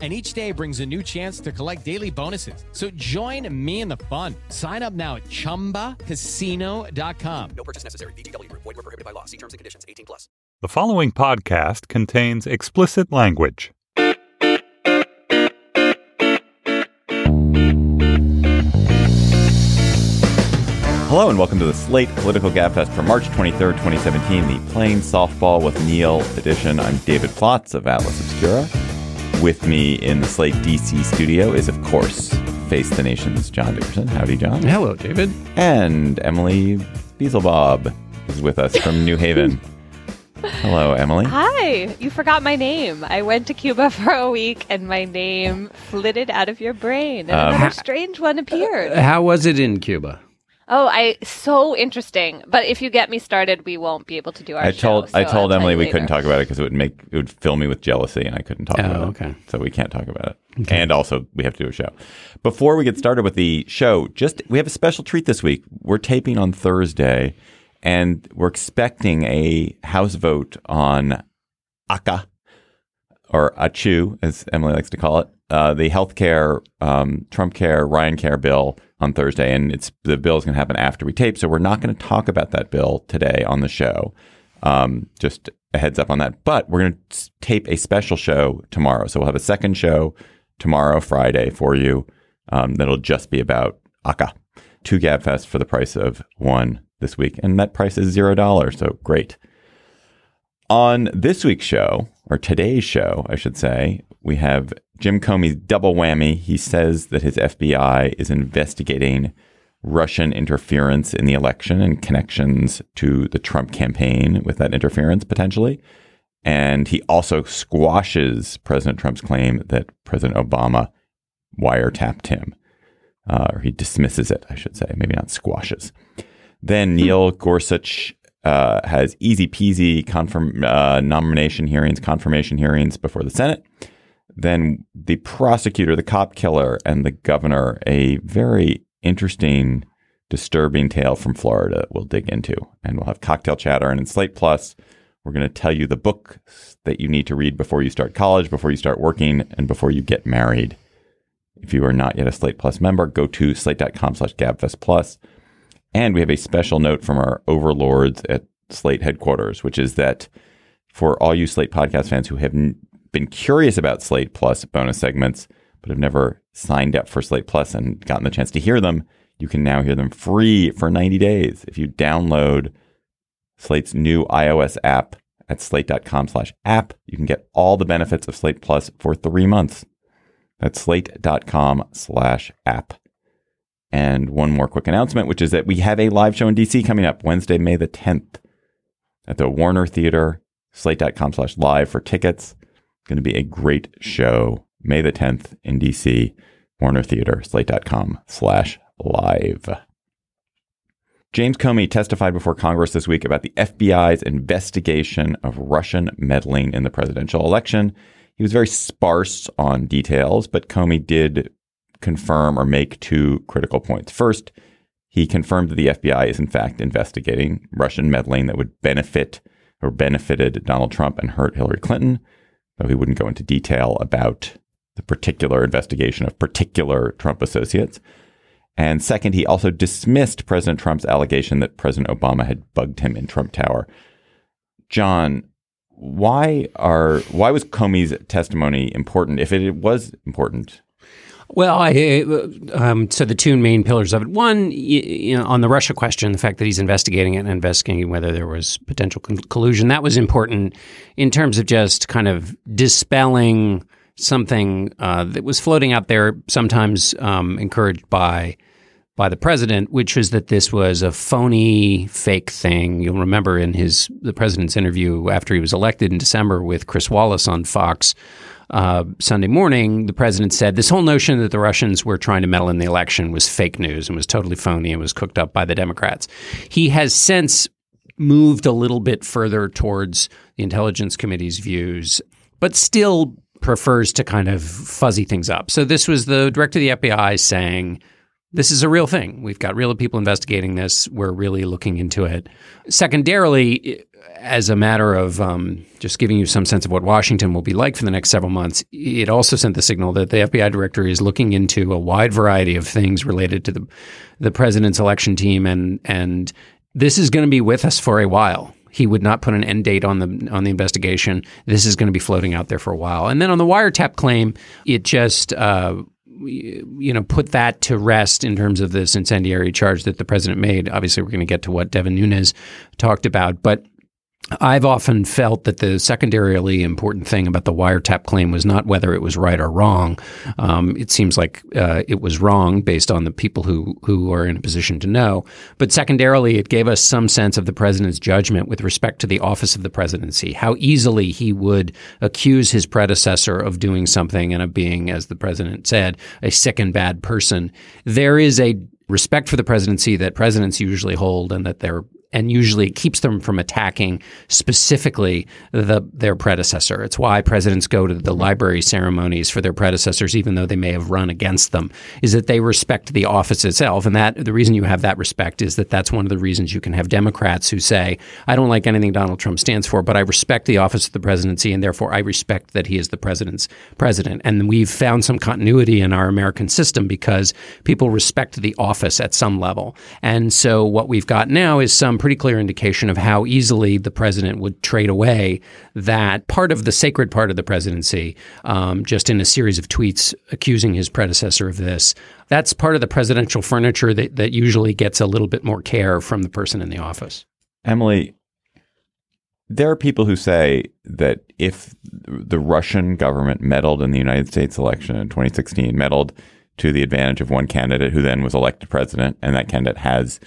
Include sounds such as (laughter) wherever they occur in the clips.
And each day brings a new chance to collect daily bonuses. So join me in the fun. Sign up now at chumbacasino.com. No purchase necessary. VGW Group. Void were prohibited by law. See terms and conditions. 18 plus. The following podcast contains explicit language. Hello and welcome to the Slate Political Gabfest for March 23rd, 2017, the Playing Softball with Neil edition. I'm David Plotz of Atlas Obscura. With me in the Slate DC studio is, of course, Face the Nation's John Dickerson. Howdy, John. Hello, David. And Emily Beelzebub is with us from New Haven. (laughs) Hello, Emily. Hi, you forgot my name. I went to Cuba (laughs) for a week and my name flitted out of your brain and Um, another strange one appeared. How was it in Cuba? Oh, I so interesting. But if you get me started, we won't be able to do our I told show, I told I'll Emily we later. couldn't talk about it because it would make it would fill me with jealousy and I couldn't talk Oh, about it. okay. So we can't talk about it. And also we have to do a show. Before we get started with the show, just we have a special treat this week. We're taping on Thursday and we're expecting a House vote on ACA or ACHU, as Emily likes to call it, uh, the healthcare, um, Trump care, Ryan care bill on Thursday, and it's the bill is going to happen after we tape. So we're not going to talk about that bill today on the show. Um, just a heads up on that. But we're going to tape a special show tomorrow. So we'll have a second show tomorrow, Friday, for you. Um, that'll just be about ACA. Two Gabfest for the price of one this week, and that price is zero dollars. So great. On this week's show, or today's show, I should say, we have Jim Comey's double whammy. He says that his FBI is investigating Russian interference in the election and connections to the Trump campaign with that interference potentially. And he also squashes President Trump's claim that President Obama wiretapped him. Uh, or he dismisses it, I should say, maybe not squashes. Then Neil Gorsuch uh, has easy peasy confirm, uh, nomination hearings, confirmation hearings before the Senate. Then the prosecutor, the cop killer, and the governor, a very interesting, disturbing tale from Florida we'll dig into. And we'll have cocktail chatter. And in Slate Plus, we're going to tell you the book that you need to read before you start college, before you start working, and before you get married. If you are not yet a Slate Plus member, go to slate.com slash gabfest plus. And we have a special note from our overlords at Slate headquarters, which is that for all you Slate podcast fans who have n- been curious about Slate Plus bonus segments, but have never signed up for Slate Plus and gotten the chance to hear them, you can now hear them free for 90 days. If you download Slate's new iOS app at slate.com slash app, you can get all the benefits of Slate Plus for three months. That's slate.com slash app. And one more quick announcement, which is that we have a live show in DC coming up Wednesday, May the 10th at the Warner Theater, slate.com slash live for tickets. It's going to be a great show. May the 10th in DC, Warner Theater, slate.com slash live. James Comey testified before Congress this week about the FBI's investigation of Russian meddling in the presidential election. He was very sparse on details, but Comey did confirm or make two critical points. First, he confirmed that the FBI is in fact investigating Russian meddling that would benefit or benefited Donald Trump and hurt Hillary Clinton, though he wouldn't go into detail about the particular investigation of particular Trump associates. And second, he also dismissed President Trump's allegation that President Obama had bugged him in Trump Tower. John, why are why was Comey's testimony important? If it was important, Well, I, uh, um, so the two main pillars of it. One, you know, on the Russia question, the fact that he's investigating it and investigating whether there was potential collusion, that was important in terms of just kind of dispelling something uh, that was floating out there, sometimes um, encouraged by by the president, which was that this was a phony, fake thing. You'll remember in his the president's interview after he was elected in December with Chris Wallace on Fox uh, Sunday morning, the president said this whole notion that the Russians were trying to meddle in the election was fake news and was totally phony and was cooked up by the Democrats. He has since moved a little bit further towards the Intelligence Committee's views, but still prefers to kind of fuzzy things up. So this was the director of the FBI saying, this is a real thing. We've got real people investigating this. We're really looking into it. Secondarily, as a matter of um, just giving you some sense of what Washington will be like for the next several months, it also sent the signal that the FBI director is looking into a wide variety of things related to the the president's election team, and and this is going to be with us for a while. He would not put an end date on the on the investigation. This is going to be floating out there for a while. And then on the wiretap claim, it just uh, you know put that to rest in terms of this incendiary charge that the president made. Obviously, we're going to get to what Devin Nunes talked about, but I've often felt that the secondarily important thing about the wiretap claim was not whether it was right or wrong. Um, it seems like uh, it was wrong based on the people who who are in a position to know. But secondarily, it gave us some sense of the president's judgment with respect to the office of the presidency, how easily he would accuse his predecessor of doing something and of being, as the president said, a sick and bad person. There is a respect for the presidency that presidents usually hold and that they're and usually it keeps them from attacking specifically the, their predecessor. It's why presidents go to the library ceremonies for their predecessors, even though they may have run against them, is that they respect the office itself. And that the reason you have that respect is that that's one of the reasons you can have Democrats who say, I don't like anything Donald Trump stands for, but I respect the office of the presidency, and therefore I respect that he is the president's president. And we've found some continuity in our American system because people respect the office at some level. And so what we've got now is some pretty clear indication of how easily the president would trade away that part of the sacred part of the presidency um, just in a series of tweets accusing his predecessor of this. That's part of the presidential furniture that, that usually gets a little bit more care from the person in the office. Emily, there are people who say that if the Russian government meddled in the United States election in 2016, meddled to the advantage of one candidate who then was elected president, and that candidate has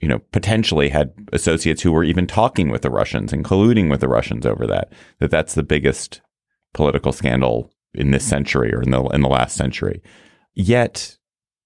you know, potentially had associates who were even talking with the Russians and colluding with the Russians over that. That that's the biggest political scandal in this century or in the in the last century. Yet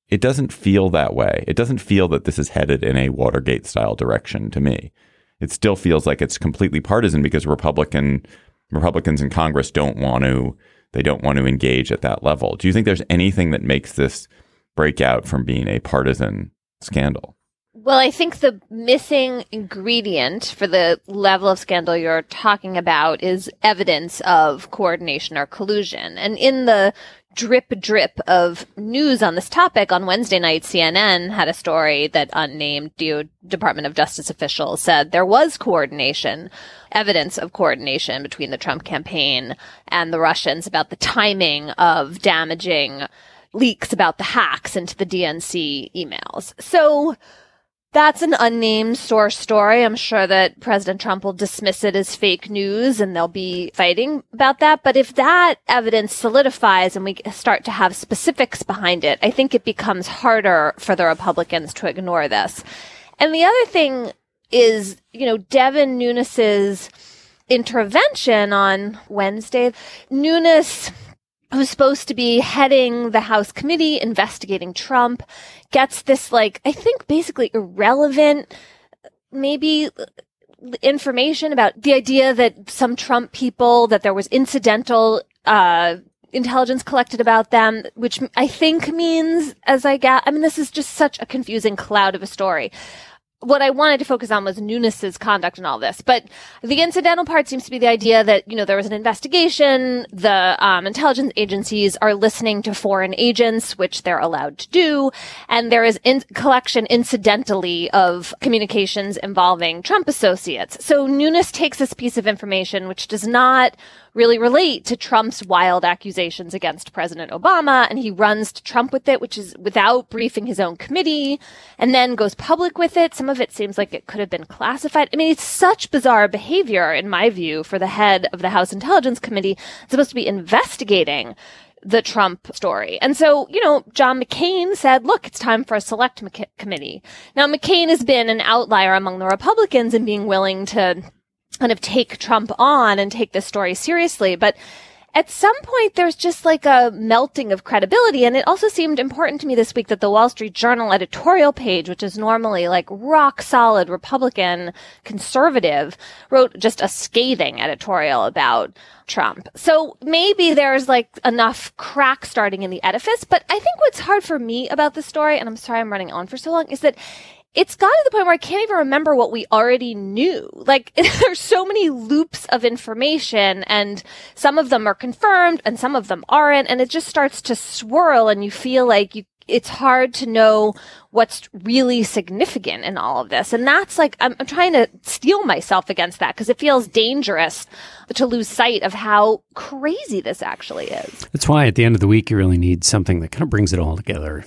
it doesn't feel that way. It doesn't feel that this is headed in a Watergate style direction to me. It still feels like it's completely partisan because Republican Republicans in Congress don't want to they don't want to engage at that level. Do you think there's anything that makes this breakout from being a partisan scandal? Well, I think the missing ingredient for the level of scandal you're talking about is evidence of coordination or collusion. And in the drip drip of news on this topic on Wednesday night, CNN had a story that unnamed DO Department of Justice officials said there was coordination, evidence of coordination between the Trump campaign and the Russians about the timing of damaging leaks about the hacks into the DNC emails. So, that's an unnamed source story. I'm sure that President Trump will dismiss it as fake news and they'll be fighting about that. But if that evidence solidifies and we start to have specifics behind it, I think it becomes harder for the Republicans to ignore this. And the other thing is, you know, Devin Nunes's intervention on Wednesday. Nunes who's supposed to be heading the House committee investigating Trump, gets this, like, I think basically irrelevant, maybe information about the idea that some Trump people, that there was incidental, uh, intelligence collected about them, which I think means, as I get, I mean, this is just such a confusing cloud of a story what I wanted to focus on was Nunes's conduct and all this. But the incidental part seems to be the idea that, you know, there was an investigation. The um, intelligence agencies are listening to foreign agents, which they're allowed to do. And there is in- collection incidentally of communications involving Trump associates. So Nunes takes this piece of information, which does not really relate to Trump's wild accusations against President Obama. And he runs to Trump with it, which is without briefing his own committee and then goes public with it. Some of it seems like it could have been classified. I mean, it's such bizarre behavior, in my view, for the head of the House Intelligence Committee it's supposed to be investigating the Trump story. And so, you know, John McCain said, look, it's time for a select committee. Now, McCain has been an outlier among the Republicans in being willing to kind of take Trump on and take this story seriously. But at some point there's just like a melting of credibility. And it also seemed important to me this week that the Wall Street Journal editorial page, which is normally like rock solid Republican conservative, wrote just a scathing editorial about Trump. So maybe there's like enough crack starting in the edifice. But I think what's hard for me about the story, and I'm sorry I'm running on for so long, is that it's got to the point where I can't even remember what we already knew. Like (laughs) there's so many loops of information and some of them are confirmed and some of them aren't. And it just starts to swirl and you feel like you, it's hard to know what's really significant in all of this. And that's like, I'm, I'm trying to steel myself against that because it feels dangerous to lose sight of how crazy this actually is. That's why at the end of the week, you really need something that kind of brings it all together.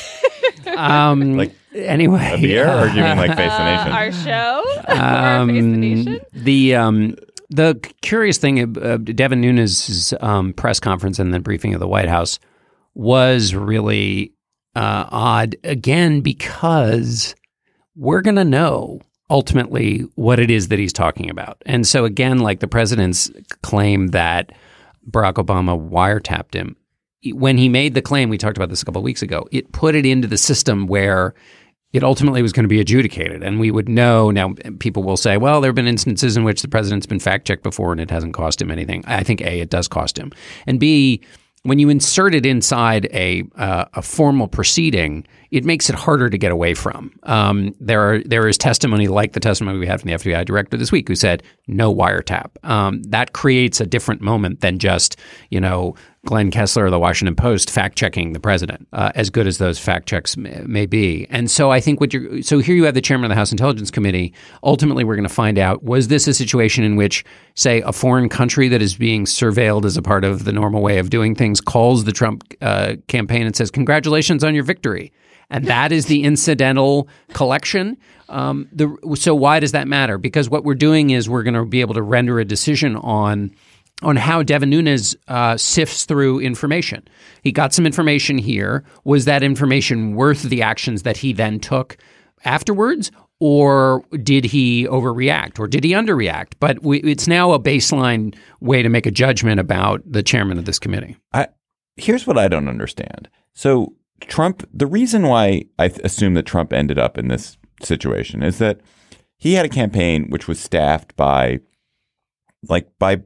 (laughs) um, Like anyway, a beer, or do you mean like Face the Uh, our show, (laughs) our Face the Nation. The um, the curious thing, uh, Devin Nunes' um, press conference and then briefing of the White House was really uh, odd again because we're going to know ultimately what it is that he's talking about. And so again, like the president's claim that Barack Obama wiretapped him, when he made the claim, we talked about this a couple of weeks ago, it put it into the system where it ultimately was going to be adjudicated. And we would know now, people will say, well, there have been instances in which the president's been fact checked before and it hasn't cost him anything. I think A, it does cost him. And B, when you insert it inside a uh, a formal proceeding, it makes it harder to get away from. Um, there are there is testimony like the testimony we had from the FBI director this week, who said no wiretap. Um, that creates a different moment than just you know Glenn Kessler of the Washington Post fact checking the president, uh, as good as those fact checks may, may be. And so I think what you're so here you have the chairman of the House Intelligence Committee. Ultimately, we're going to find out was this a situation in which, say, a foreign country that is being surveilled as a part of the normal way of doing things calls the Trump uh, campaign and says, "Congratulations on your victory." And that is the incidental collection. Um, the, so why does that matter? Because what we're doing is we're going to be able to render a decision on on how Devin Nunes uh, sifts through information. He got some information here. Was that information worth the actions that he then took afterwards? Or did he overreact or did he underreact? But we, it's now a baseline way to make a judgment about the chairman of this committee. I, here's what I don't understand. So Trump, the reason why I assume that Trump ended up in this situation is that he had a campaign which was staffed by, like, by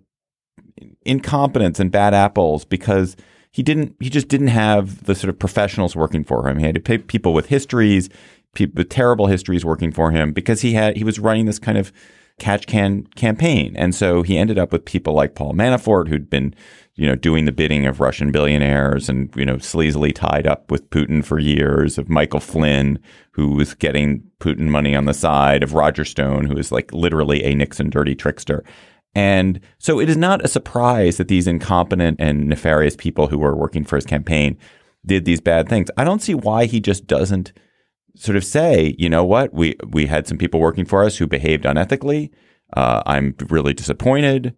incompetence and bad apples because he didn't, he just didn't have the sort of professionals working for him. He had to pay people with histories, people with terrible histories working for him because he had, he was running this kind of catch can campaign. And so he ended up with people like Paul Manafort, who'd been, you know, doing the bidding of Russian billionaires and, you know, sleazily tied up with Putin for years, of Michael Flynn, who was getting Putin money on the side, of Roger Stone, who is like literally a Nixon dirty trickster. And so it is not a surprise that these incompetent and nefarious people who were working for his campaign did these bad things. I don't see why he just doesn't sort of say, you know what, we we had some people working for us who behaved unethically. Uh, I'm really disappointed,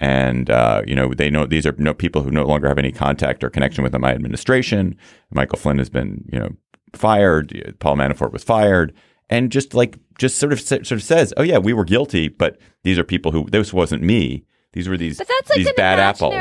and uh, you know they know these are no people who no longer have any contact or connection with my administration. Michael Flynn has been you know fired. Paul Manafort was fired, and just like just sort of sort of says, oh yeah, we were guilty, but these are people who this wasn't me. These were these But that's like these an bad apples.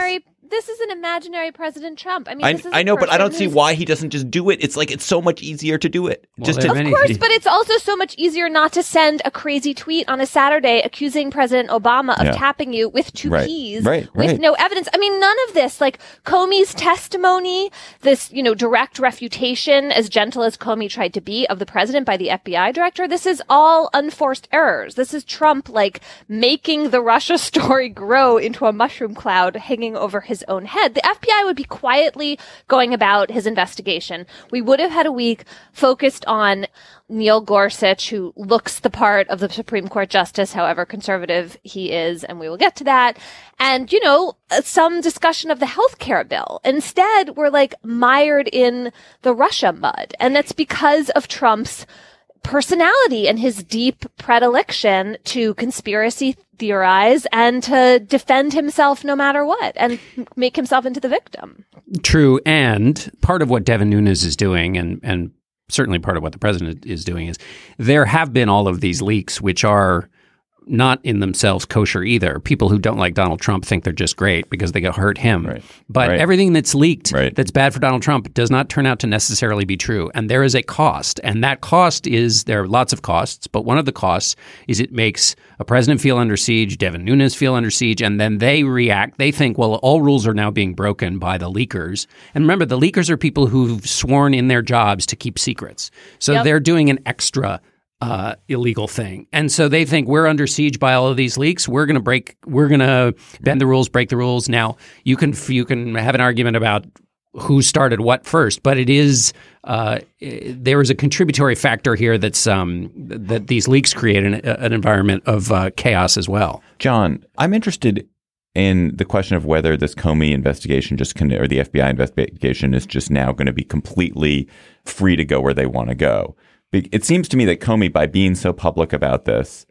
Imaginary. This is an imaginary President Trump. I mean, I, this is I a know, but I don't see why he doesn't just do it. It's like it's so much easier to do it. Well, just to, Of many- course, but it's also so much easier not to send a crazy tweet on a Saturday accusing President Obama of Yeah. tapping you with two Right. keys Right, with right. no evidence. I mean, none of this, like Comey's testimony, this, you know, direct refutation, as gentle as Comey tried to be of the president by the FBI director, this is all unforced errors. This is Trump, like, making the Russia (laughs) story grow into a mushroom cloud hanging over his own head. The FBI would be quietly going about his investigation. We would have had a week focused on Neil Gorsuch, who looks the part of the Supreme Court justice, however conservative he is, and we will get to that. And, you know, uh, some discussion of the healthcare bill. Instead, we're like mired in the Russia mud. And that's because of Trump's personality and his deep predilection to conspiracy theorize and to defend himself no matter what and make himself into the victim. True, and part of what Devin Nunes is doing, and and certainly part of what the president is doing, is there have been all of these leaks, which are not in themselves kosher either. People who don't like Donald Trump think they're just great because they got hurt him. Right. But Right. everything that's leaked Right. that's bad for Donald Trump does not turn out to necessarily be true. And there is a cost. And that cost is there are lots of costs, but one of the costs is it makes a president feel under siege, Devin Nunes feel under siege, and then they react. They think, well, all rules are now being broken by the leakers. And remember, the leakers are people who've sworn in their jobs to keep secrets. So Yep. they're doing an extra uh, illegal thing. And so they think we're under siege by all of these leaks. We're going to break. We're going to bend the rules, break the rules. Now you can you can have an argument about who started what first, but it is uh, there is a contributory factor here that's um, that these leaks create an, an environment of uh, chaos as well. John, I'm interested in the question of whether this Comey investigation just can, or the FBI investigation is just now going to be completely free to go where they want to go. It seems to me that Comey, by being so public about this,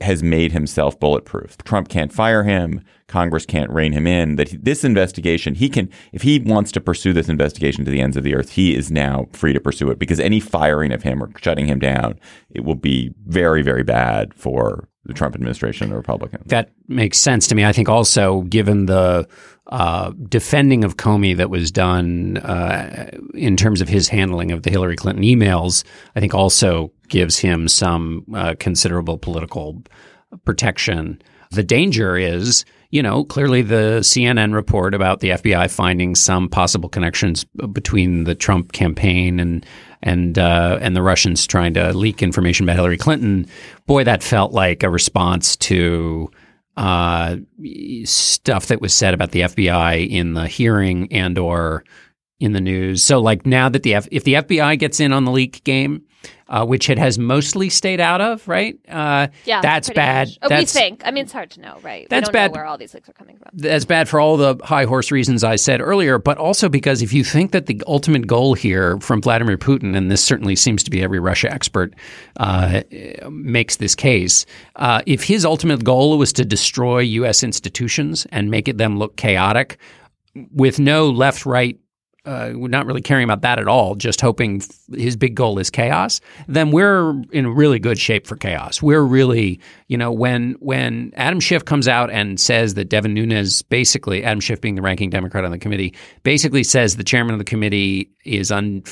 has made himself bulletproof. Trump can't fire him. Congress can't rein him in. That this investigation, he can, if he wants to pursue this investigation to the ends of the earth, he is now free to pursue it because any firing of him or shutting him down, it will be very, very bad for the Trump administration the Republicans. That makes sense to me. I think also, given the uh, defending of Comey that was done uh, in terms of his handling of the Hillary Clinton emails, I think also gives him some uh, considerable political protection. The danger is, you know, clearly the CNN report about the FBI finding some possible connections between the Trump campaign and and uh, and the Russians trying to leak information about Hillary Clinton. Boy, that felt like a response to uh, stuff that was said about the FBI in the hearing and or in the news. So, like now that the F- if the FBI gets in on the leak game, uh, which it has mostly stayed out of, right? Uh, Yeah, that's bad. much. Oh, that's we think. I mean, it's hard to know, right? That's we don't bad. Know where all these leaks are coming from. that's bad for all the high horse reasons I said earlier, but also because if you think that the ultimate goal here from Vladimir Putin, and this certainly seems to be every Russia expert uh, makes this case, uh, if his ultimate goal was to destroy U.S. institutions and make it them look chaotic, with no left right. Uh, not really caring about that at all, just hoping his big goal is chaos, then we're in really good shape for chaos. We're really, you know, when when Adam Schiff comes out and says that Devin Nunes basically, Adam Schiff being the ranking Democrat on the committee, basically says the chairman of the committee is un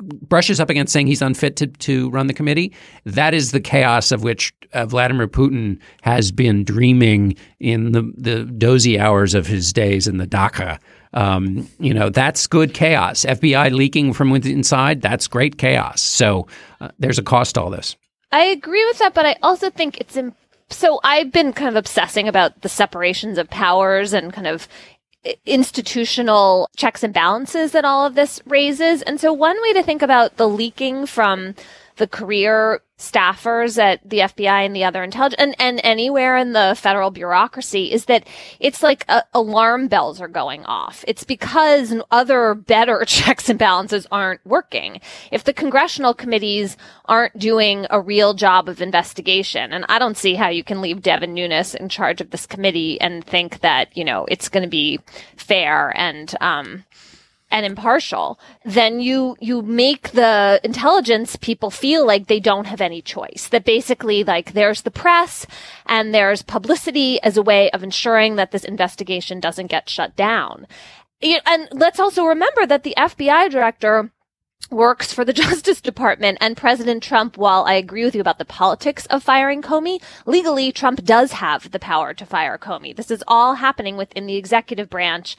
brushes up against saying he's unfit to, to run the committee. That is the chaos of which uh, Vladimir Putin has been dreaming in the, the dozy hours of his days in the dacha. Um, you know, that's good chaos. FBI leaking from within- inside, that's great chaos. So uh, there's a cost to all this. I agree with that, but I also think it's Im- so. I've been kind of obsessing about the separations of powers and kind of institutional checks and balances that all of this raises. And so, one way to think about the leaking from the career staffers at the FBI and the other intelligence and, and anywhere in the federal bureaucracy is that it's like uh, alarm bells are going off. It's because other better (laughs) checks and balances aren't working. If the congressional committees aren't doing a real job of investigation, and I don't see how you can leave Devin Nunes in charge of this committee and think that, you know, it's going to be fair and, um, and impartial, then you you make the intelligence people feel like they don't have any choice. That basically like there's the press and there's publicity as a way of ensuring that this investigation doesn't get shut down. And let's also remember that the FBI director works for the (laughs) Justice Department and President Trump, while I agree with you about the politics of firing Comey, legally Trump does have the power to fire Comey. This is all happening within the executive branch.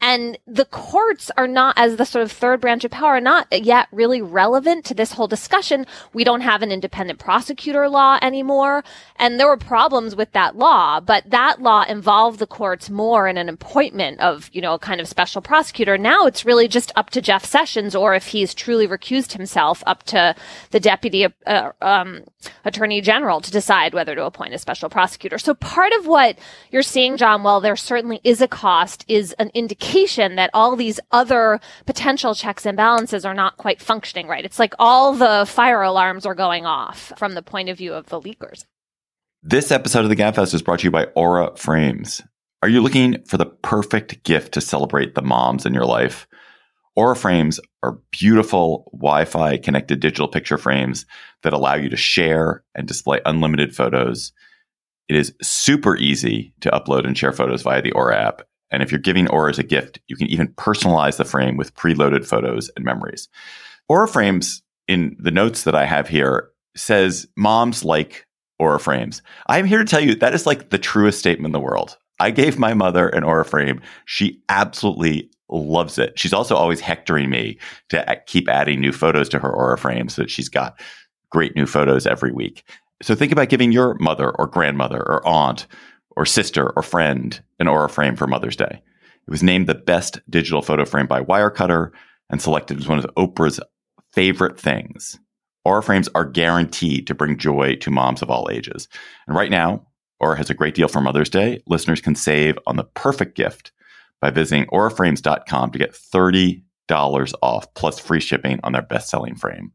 And the courts are not, as the sort of third branch of power, not yet really relevant to this whole discussion. We don't have an independent prosecutor law anymore. And there were problems with that law, but that law involved the courts more in an appointment of, you know, a kind of special prosecutor. Now it's really just up to Jeff Sessions, or if he's truly recused himself, up to the deputy uh, um, attorney general to decide whether to appoint a special prosecutor. So part of what you're seeing, John, while there certainly is a cost, is an indication that all these other potential checks and balances are not quite functioning right. It's like all the fire alarms are going off from the point of view of the leakers. This episode of the Gabfest is brought to you by Aura Frames. Are you looking for the perfect gift to celebrate the moms in your life? Aura Frames are beautiful Wi Fi connected digital picture frames that allow you to share and display unlimited photos It is super easy to upload and share photos via the Aura app. And if you're giving Aura as a gift, you can even personalize the frame with preloaded photos and memories. Aura frames in the notes that I have here says moms like Aura frames. I'm here to tell you that is like the truest statement in the world. I gave my mother an Aura frame. She absolutely loves it. She's also always hectoring me to keep adding new photos to her Aura frame so that she's got great new photos every week. So think about giving your mother or grandmother or aunt or sister or friend an Aura frame for Mother's Day. It was named the best digital photo frame by Wirecutter and selected as one of Oprah's favorite things. Aura frames are guaranteed to bring joy to moms of all ages. And right now, Aura has a great deal for Mother's Day. Listeners can save on the perfect gift by visiting auraframes.com to get $30 off plus free shipping on their best-selling frame.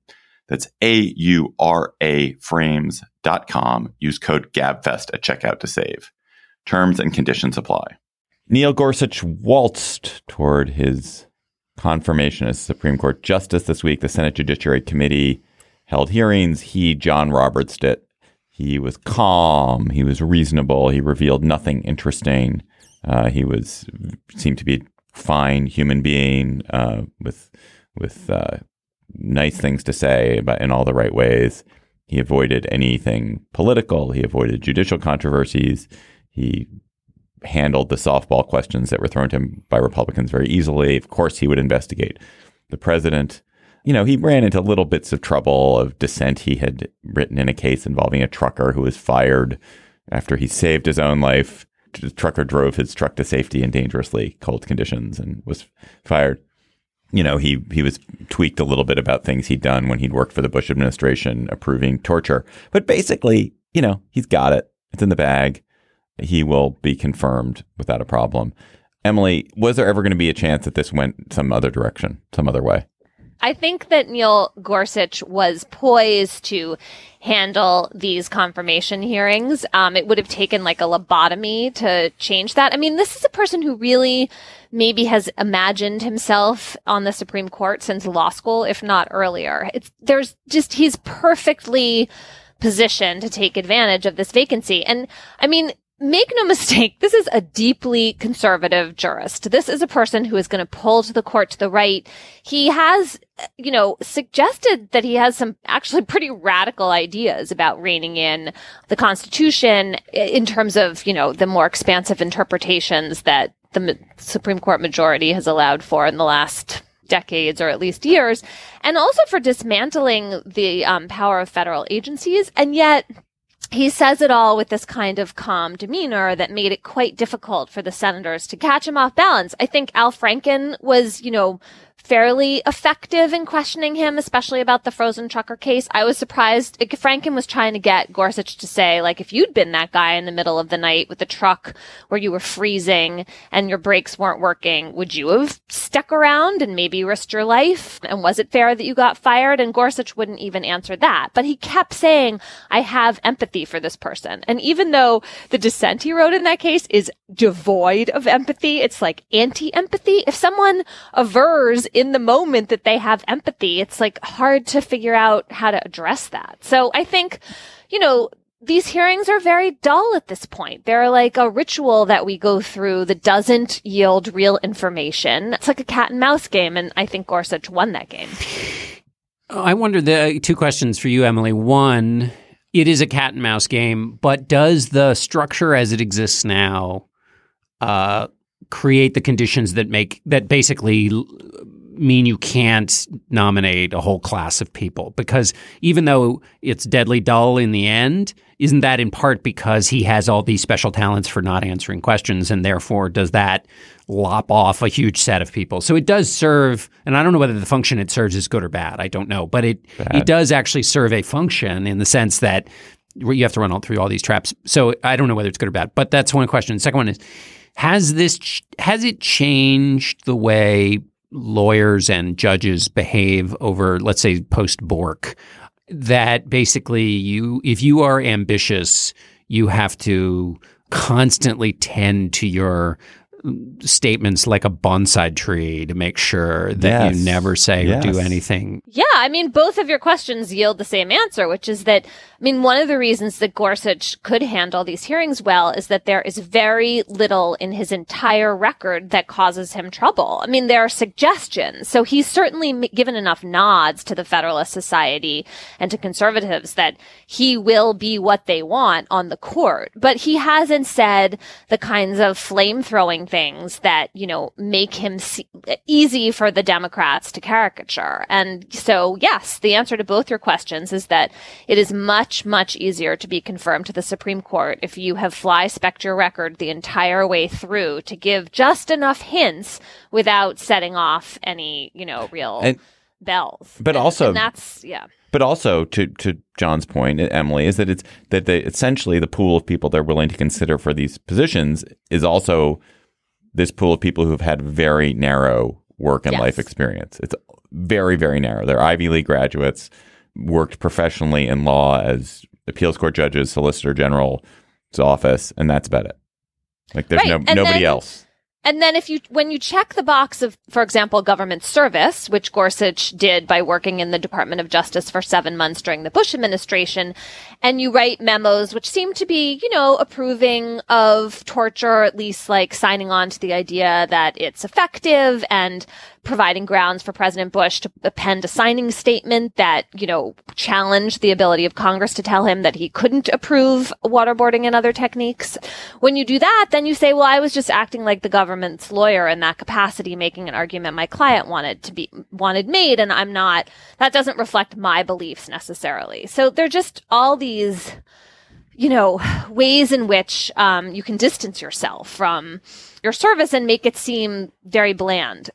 That's A-U-R-A frames.com. Use code GABFEST at checkout to save. Terms and conditions apply. Neil Gorsuch waltzed toward his confirmation as Supreme Court Justice this week. The Senate Judiciary Committee held hearings. He, John Roberts, did. He was calm. He was reasonable. He revealed nothing interesting. Uh, he was seemed to be a fine human being uh, with with uh, nice things to say, but in all the right ways. He avoided anything political. He avoided judicial controversies. He handled the softball questions that were thrown to him by Republicans very easily. Of course, he would investigate the president. You know, he ran into little bits of trouble of dissent. He had written in a case involving a trucker who was fired after he saved his own life. The trucker drove his truck to safety in dangerously cold conditions and was fired. You know, he he was tweaked a little bit about things he'd done when he'd worked for the Bush administration approving torture. But basically, you know, he's got it. It's in the bag he will be confirmed without a problem. Emily, was there ever going to be a chance that this went some other direction, some other way? I think that Neil Gorsuch was poised to handle these confirmation hearings. Um, it would have taken like a lobotomy to change that. I mean, this is a person who really maybe has imagined himself on the Supreme Court since law school, if not earlier. It's there's just he's perfectly positioned to take advantage of this vacancy. And I mean, make no mistake, this is a deeply conservative jurist. This is a person who is going to pull to the court to the right. He has, you know, suggested that he has some actually pretty radical ideas about reining in the Constitution in terms of, you know, the more expansive interpretations that the Supreme Court majority has allowed for in the last decades or at least years, and also for dismantling the um, power of federal agencies. And yet, he says it all with this kind of calm demeanor that made it quite difficult for the senators to catch him off balance. I think Al Franken was, you know, fairly effective in questioning him, especially about the frozen trucker case. I was surprised. Franken was trying to get Gorsuch to say, like, if you'd been that guy in the middle of the night with the truck where you were freezing and your brakes weren't working, would you have stuck around and maybe risked your life? And was it fair that you got fired? And Gorsuch wouldn't even answer that. But he kept saying, I have empathy for this person. And even though the dissent he wrote in that case is devoid of empathy, it's like anti-empathy. If someone avers in the moment that they have empathy, it's like hard to figure out how to address that. So I think, you know, these hearings are very dull at this point. They're like a ritual that we go through that doesn't yield real information. It's like a cat and mouse game, and I think Gorsuch won that game. I wonder the two questions for you, Emily. One, it is a cat and mouse game, but does the structure as it exists now uh, create the conditions that make that basically mean you can't nominate a whole class of people because even though it's deadly dull in the end, isn't that in part because he has all these special talents for not answering questions and therefore does that lop off a huge set of people? So it does serve, and I don't know whether the function it serves is good or bad. I don't know, but it Bad. it does actually serve a function in the sense that you have to run all through all these traps. So I don't know whether it's good or bad, but that's one question. The second one is has this has it changed the way lawyers and judges behave over let's say post Bork that basically you if you are ambitious you have to constantly tend to your statements like a bonsai tree to make sure that Yes. you never say or do anything. Yeah, I mean, both of your questions yield the same answer, which is that, I mean, one of the reasons that Gorsuch could handle these hearings well is that there is very little in his entire record that causes him trouble. I mean, there are suggestions. So he's certainly given enough nods to the Federalist Society and to conservatives that he will be what they want on the court. But he hasn't said the kinds of flame throwing things that, you know, make him se- easy for the Democrats to caricature. And so, yes, the answer to both your questions is that it is much, much easier to be confirmed to the Supreme Court if you have fly specked your record the entire way through to give just enough hints without setting off any, you know, real And- bells. but And- also- and that's, yeah. But also to to John's point, Emily, is that it's that they, essentially the pool of people they're willing to consider for these positions is also this pool of people who have had very narrow work and Yes. life experience. It's very very narrow. They're Ivy League graduates, worked professionally in law as appeals court judges, solicitor general's office, and that's about it. Like there's Right, no and nobody then- else. And then if you, when you check the box of, for example, government service, which Gorsuch did by working in the Department of Justice for seven months during the Bush administration, and you write memos which seem to be, you know, approving of torture, or at least like signing on to the idea that it's effective and providing grounds for President Bush to append a signing statement that, you know, challenged the ability of Congress to tell him that he couldn't approve waterboarding and other techniques. When you do that, then you say, well, I was just acting like the government's lawyer in that capacity, making an argument my client wanted to be, wanted made. And I'm not, that doesn't reflect my beliefs necessarily. So they're just all these, you know, ways in which um, you can distance yourself from your service and make it seem very bland.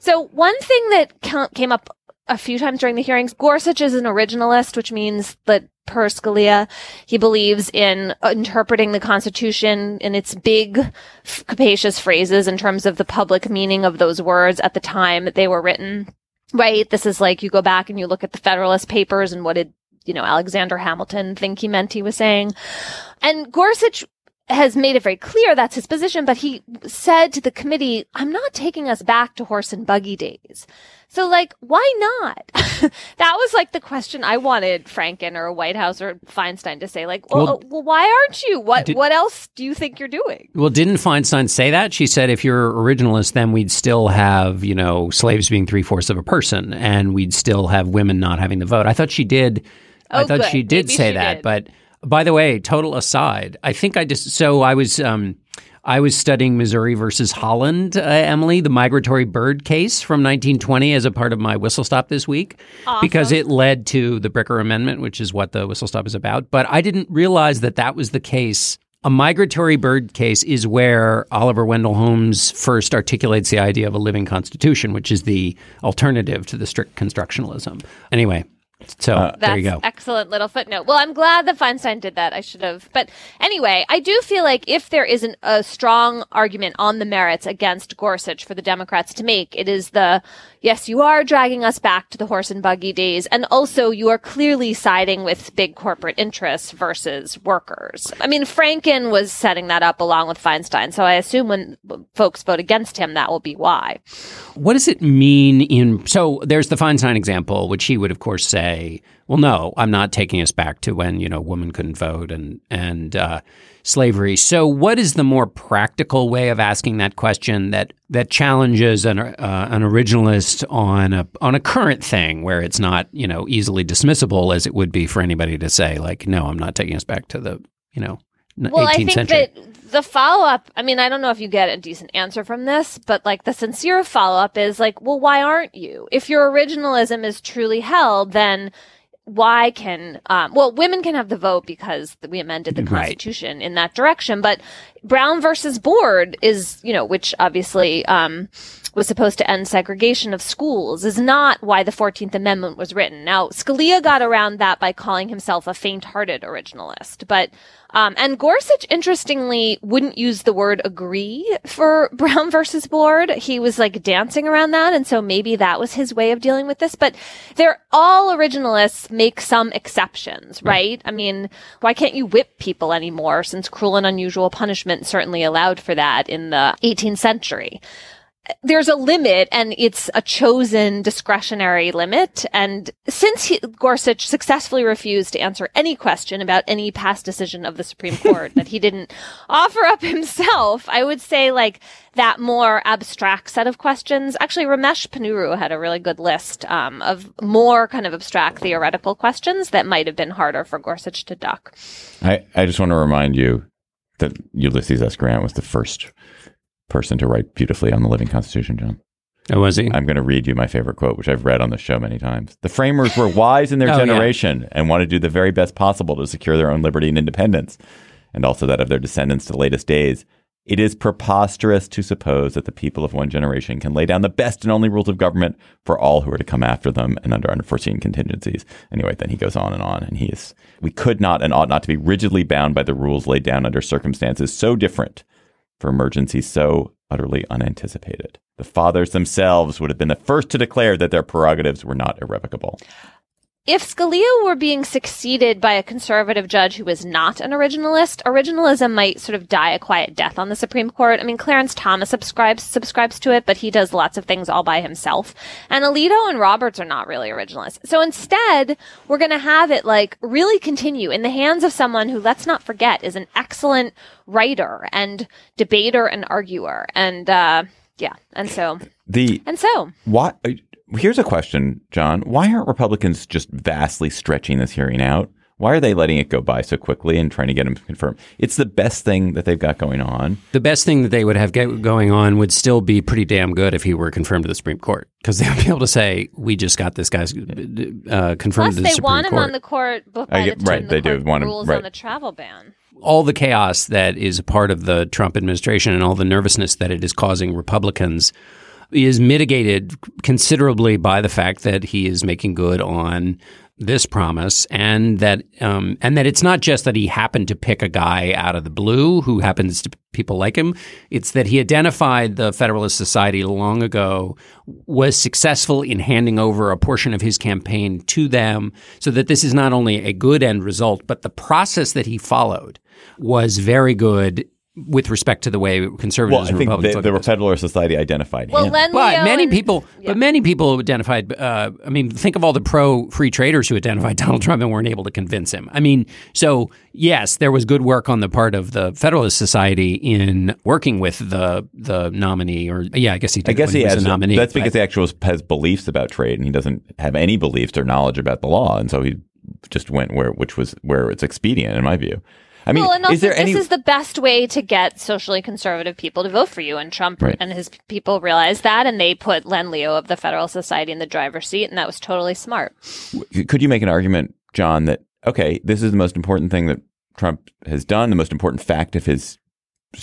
So one thing that came up a few times during the hearings, Gorsuch is an originalist, which means that per Scalia, he believes in interpreting the Constitution in its big, capacious phrases in terms of the public meaning of those words at the time that they were written. Right? This is like you go back and you look at the Federalist Papers and what did, you know, Alexander Hamilton think he meant he was saying. And Gorsuch has made it very clear that's his position, but he said to the committee, I'm not taking us back to horse and buggy days. So like, why not? (laughs) that was like the question I wanted Franken or Whitehouse or Feinstein to say, like, well, Well, uh, well, why aren't you? What, did- what else do you think you're doing? Well, didn't Feinstein say that? She said if you're originalist, then we'd still have, you know, slaves being three fourths of a person and we'd still have women not having the vote. I thought she did. I Oh, thought good. she did Maybe say she that. did. But by the way, total aside, I think I just, so I was, um, I was studying Missouri versus Holland, uh, Emily, the migratory bird case from 1920 as a part of my whistle stop this week because it led to the Bricker Amendment, which is what the whistle stop is about. But I didn't realize that that was the case. A migratory bird case is where Oliver Wendell Holmes first articulates the idea of a living constitution, which is the alternative to the strict constructionalism. Anyway, so Uh, there you That's go. excellent little footnote. Well, I'm glad that Feinstein did that. I should have. But anyway, I do feel like if there isn't a strong argument on the merits against Gorsuch for the Democrats to make, it is the yes, you are dragging us back to the horse and buggy days. And also you are clearly siding with big corporate interests versus workers. I mean, Franken was setting that up along with Feinstein. So I assume when folks vote against him, that will be why. What does it mean in so there's the Feinstein example, which he would of course say, well, no, I'm not taking us back to when you know women couldn't vote and and uh, slavery. So, what is the more practical way of asking that question that that challenges an uh, an originalist on a on a current thing where it's not you know easily dismissible as it would be for anybody to say like, no, I'm not taking us back to the you know. Well, 18th I think century. that the follow up, I mean, I don't know if you get a decent answer from this, but like the sincere follow up is like, well, why aren't you? If your originalism is truly held, then why can, um, well, women can have the vote because we amended the Right. Constitution in that direction, but Brown versus Board is, you know, which obviously, um, was supposed to end segregation of schools is not why the 14th Amendment was written. Now, Scalia got around that by calling himself a faint-hearted originalist, but Um, and Gorsuch, interestingly, wouldn't use the word agree for (laughs) Brown versus Board. He was like dancing around that. And so maybe that was his way of dealing with this. But they're all originalists make some exceptions, right? I mean, why can't you whip people anymore since cruel and unusual punishment certainly allowed for that in the 18th century? There's a limit and it's a chosen discretionary limit. And since he, Gorsuch successfully refused to answer any question about any past decision of the Supreme (laughs) Court that he didn't offer up himself, I would say like that more abstract set of questions. Actually, Ramesh Ponnuru had a really good list um, of more kind of abstract theoretical questions that might have been harder for Gorsuch to duck. I, I just want to remind you that Ulysses S. Grant was the first person to write beautifully on the living Constitution, John. Oh, was he? I'm going to read you my favorite quote, which I've read on the show many times. The framers were wise in their (laughs) Oh, yeah. generation and wanted to do the very best possible to secure their own liberty and independence, and also that of their descendants to the latest days. It is preposterous to suppose that the people of one generation can lay down the best and only rules of government for all who are to come after them and under unforeseen contingencies. Anyway, then he goes on and on, and he is, we could not and ought not to be rigidly bound by the rules laid down under circumstances so different for emergencies so utterly unanticipated. The fathers themselves would have been the first to declare that their prerogatives were not irrevocable. If Scalia were being succeeded by a conservative judge who was not an originalist, originalism might sort of die a quiet death on the Supreme Court. I mean, Clarence Thomas subscribes subscribes to it, but he does lots of things all by himself. And Alito and Roberts are not really originalists. So instead, we're going to have it like really continue in the hands of someone who, let's not forget, is an excellent writer and debater and arguer. And uh, yeah, and so The and so. why here's a question, John. Why aren't Republicans just vastly stretching this hearing out? Why are they letting it go by so quickly and trying to get him confirmed? It's the best thing that they've got going on. The best thing that they would have get going on would still be pretty damn good if he were confirmed to the Supreme Court, because they would be able to say, "We just got this guy's uh, confirmed Plus, to the Supreme Court." they want him on the court but I by get- the time right, the they do court want him- rules right. on the travel ban. all the chaos that is a part of the Trump administration and all the nervousness that it is causing Republicans is mitigated considerably by the fact that he is making good on this promise and that um, and that it's not just that he happened to pick a guy out of the blue who happens to people like him. It's that he identified the Federalist Society long ago was successful in handing over a portion of his campaign to them so that this is not only a good end result but the process that he followed was very good with respect to the way conservatives Well, I and think Republicans the, the at. Federalist Society identified Well, him. Len But Leo many people, yeah. but many people identified. Uh, I mean, think of all the pro-free traders who identified (laughs) Donald Trump and weren't able to convince him. I mean, so yes, there was good work on the part of the Federalist Society in working with the the nominee, or yeah, I guess he. Did I guess when he was has. a nominee. that's but- because he actually has beliefs about trade, and he doesn't have any beliefs or knowledge about the law, and so he just went where which was where it's expedient, in my view. I mean, well, and also, is there any? this is the best way to get socially conservative people to vote for you. And Trump Right. and his people realized that, and they put Len Leo of the Federal Society in the driver's seat, and that was totally smart. could you make an argument, John, that okay, this is the most important thing that Trump has done. The most important fact of his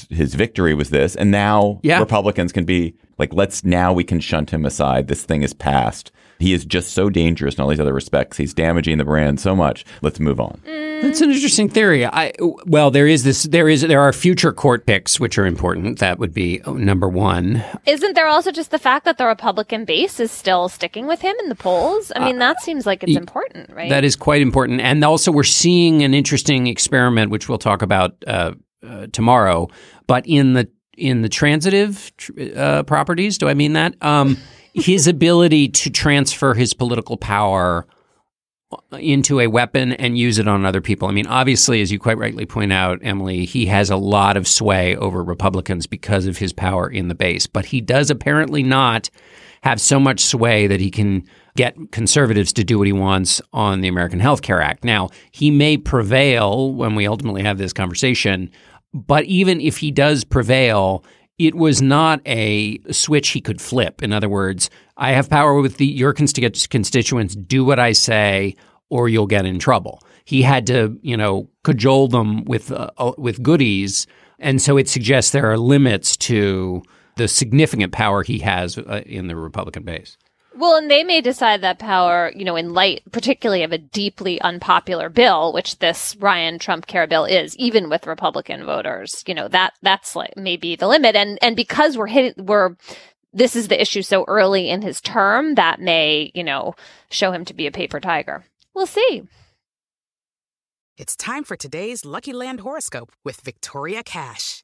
his victory was this, and now Yeah. Republicans can be like, let's now we can shunt him aside. This thing is past. He is just so dangerous in all these other respects. He's damaging the brand so much. Let's move on. That's an interesting theory. I well, there is this. There is there are future court picks which are important. That would be oh, number one. Isn't there also just the fact that the Republican base is still sticking with him in the polls? I mean, that seems like it's important, right? Uh, That is quite important. And also, we're seeing an interesting experiment, which we'll talk about uh, uh, tomorrow. But in the in the transitive tr- uh, properties, do I mean that? Um, his ability to transfer his political power into a weapon and use it on other people. I mean, obviously, as you quite rightly point out, Emily, he has a lot of sway over Republicans because of his power in the base, but he does apparently not have so much sway that he can get conservatives to do what he wants on the American Health Care Act. Now, he may prevail when we ultimately have this conversation, but even if he does prevail, it was not a switch he could flip. In other words, I have power with the, your constituents. Do what I say, or you'll get in trouble. He had to, you know, cajole them with uh, uh, with goodies, and so it suggests there are limits to the significant power he has uh, in the Republican base. Well, and they may decide that power, you know, in light, particularly of a deeply unpopular bill, which this Ryan Trump care bill is, even with Republican voters. You know, that, that's like maybe the limit. And, and because we're hitting, we're, this is the issue so early in his term, that may, you know, show him to be a paper tiger. We'll see. It's time for today's Lucky Land horoscope with Victoria Cash.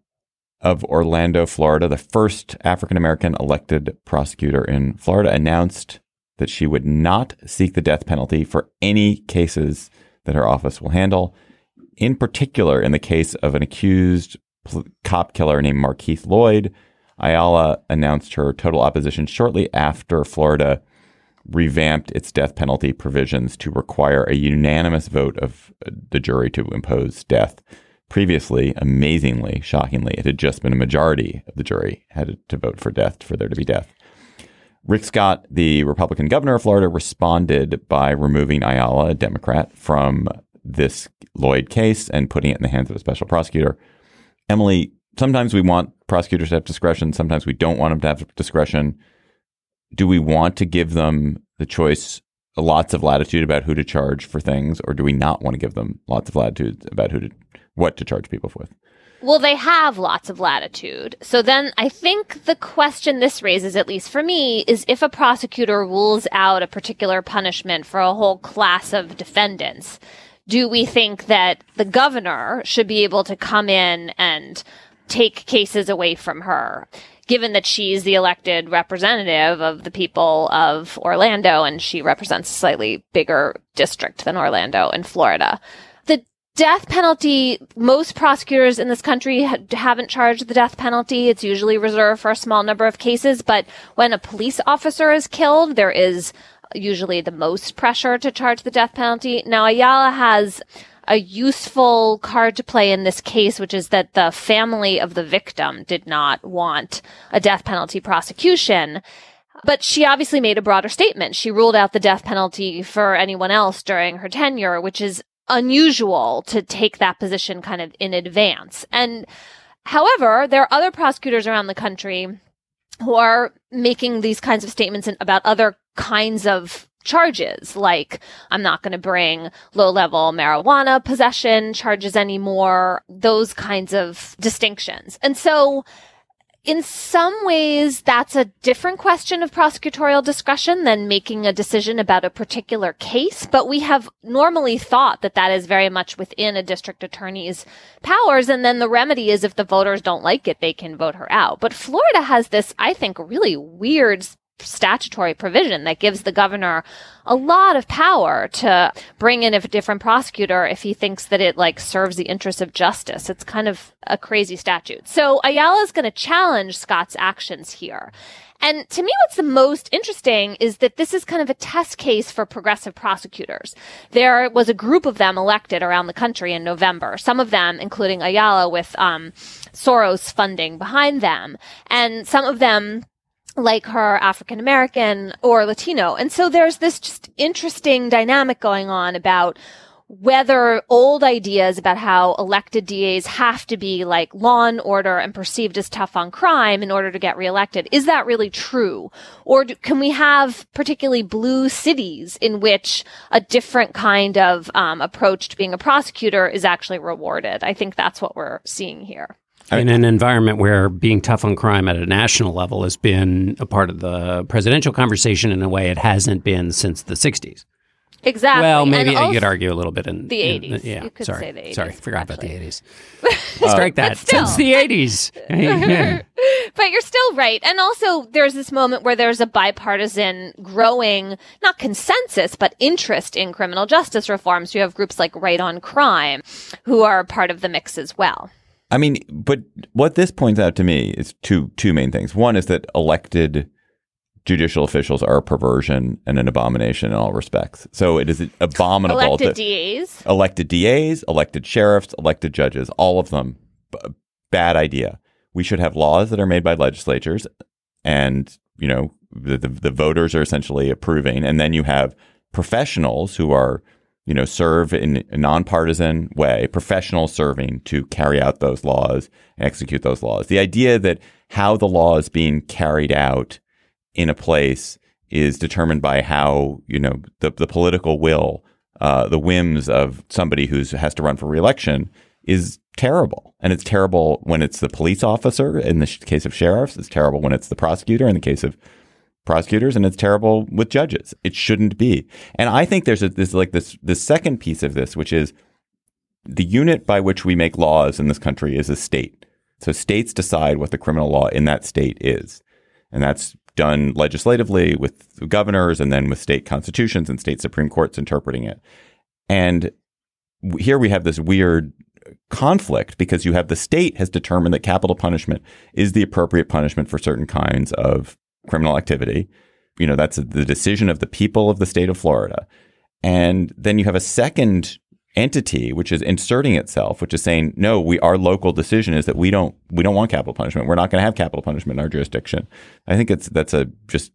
of Orlando, Florida, the first African American elected prosecutor in Florida, announced that she would not seek the death penalty for any cases that her office will handle. In particular, in the case of an accused pl- cop killer named Markeith Lloyd, Ayala announced her total opposition shortly after Florida revamped its death penalty provisions to require a unanimous vote of uh, the jury to impose death. Previously, amazingly, shockingly, it had just been a majority of the jury had to vote for death for there to be death. Rick Scott, the Republican governor of Florida, responded by removing Ayala, a Democrat, from this Lloyd case and putting it in the hands of a special prosecutor. Emily, sometimes we want prosecutors to have discretion, sometimes we don't want them to have discretion. Do we want to give them the choice, lots of latitude about who to charge for things, or do we not want to give them lots of latitude about who to what to charge people with? Well, they have lots of latitude. So then I think the question this raises, at least for me, is if a prosecutor rules out a particular punishment for a whole class of defendants, do we think that the governor should be able to come in and take cases away from her? Given that she's the elected representative of the people of Orlando and she represents a slightly bigger district than Orlando in Florida. Death penalty, most prosecutors in this country ha- haven't charged the death penalty. It's usually reserved for a small number of cases, but when a police officer is killed, there is usually the most pressure to charge the death penalty. Now, Ayala has a useful card to play in this case, which is that the family of the victim did not want a death penalty prosecution. But she obviously made a broader statement. She ruled out the death penalty for anyone else during her tenure, which is unusual to take that position kind of in advance. And however, there are other prosecutors around the country who are making these kinds of statements about other kinds of charges, like I'm not going to bring low level marijuana possession charges anymore, those kinds of distinctions. And so in some ways, that's a different question of prosecutorial discretion than making a decision about a particular case. But we have normally thought that that is very much within a district attorney's powers. And then the remedy is if the voters don't like it, they can vote her out. But Florida has this, I think, really weird statutory provision that gives the governor a lot of power to bring in a different prosecutor if he thinks that it like serves the interests of justice. It's kind of a crazy statute. So Ayala is going to challenge Scott's actions here. And to me, what's the most interesting is that this is kind of a test case for progressive prosecutors. There was a group of them elected around the country in November. Some of them, including Ayala, with um, Soros funding behind them, and some of them like her African American or Latino. And so there's this just interesting dynamic going on about whether old ideas about how elected DAs have to be like law and order and perceived as tough on crime in order to get reelected, is that really true? Or do, can we have particularly blue cities in which a different kind of um, approach to being a prosecutor is actually rewarded? I think that's what we're seeing here in an environment where being tough on crime at a national level has been a part of the presidential conversation in a way it hasn't been since the 60s. Exactly. Well, maybe you could argue a little bit in The in- 80s. yeah, You could sorry, say the 80s, sorry, forgot actually. about the 80s. (laughs) Strike that. still. Since the 80s. (laughs) But you're still right. And also there's this moment where there's a bipartisan growing, not consensus, but interest in criminal justice reforms. You have groups like Right on Crime who are part of the mix as well. I mean, but what this points out to me is two two main things. One is that elected judicial officials are a perversion and an abomination in all respects. So it is abominable. Elected to- DAs. elected DAs, elected sheriffs, elected judges, all of them, b- bad idea. We should have laws that are made by legislatures, and you know the, the the voters are essentially approving, and then you have professionals who are you know serve in a nonpartisan way, professional serving to carry out those laws, and execute those laws. The idea that how the law is being carried out in a place is determined by how you know the the political will, uh, the whims of somebody who has to run for reelection is terrible, and it's terrible when it's the police officer in the sh- case of sheriffs. It's terrible when it's the prosecutor in the case of prosecutors, and it's terrible with judges. It shouldn't be. And I think there's a, this like this this second piece of this, which is the unit by which we make laws in this country is a state. So states decide what the criminal law in that state is. And that's done legislatively with governors and then with state constitutions and state supreme courts interpreting it. And here we have this weird conflict because you have the state has determined that capital punishment is the appropriate punishment for certain kinds of criminal activity. You know, that's the decision of the people of the state of Florida. And then you have a second entity which is inserting itself, which is saying, no, we our local decision is that we don't we don't want capital punishment. We're not going to have capital punishment in our jurisdiction. I think it's that's a just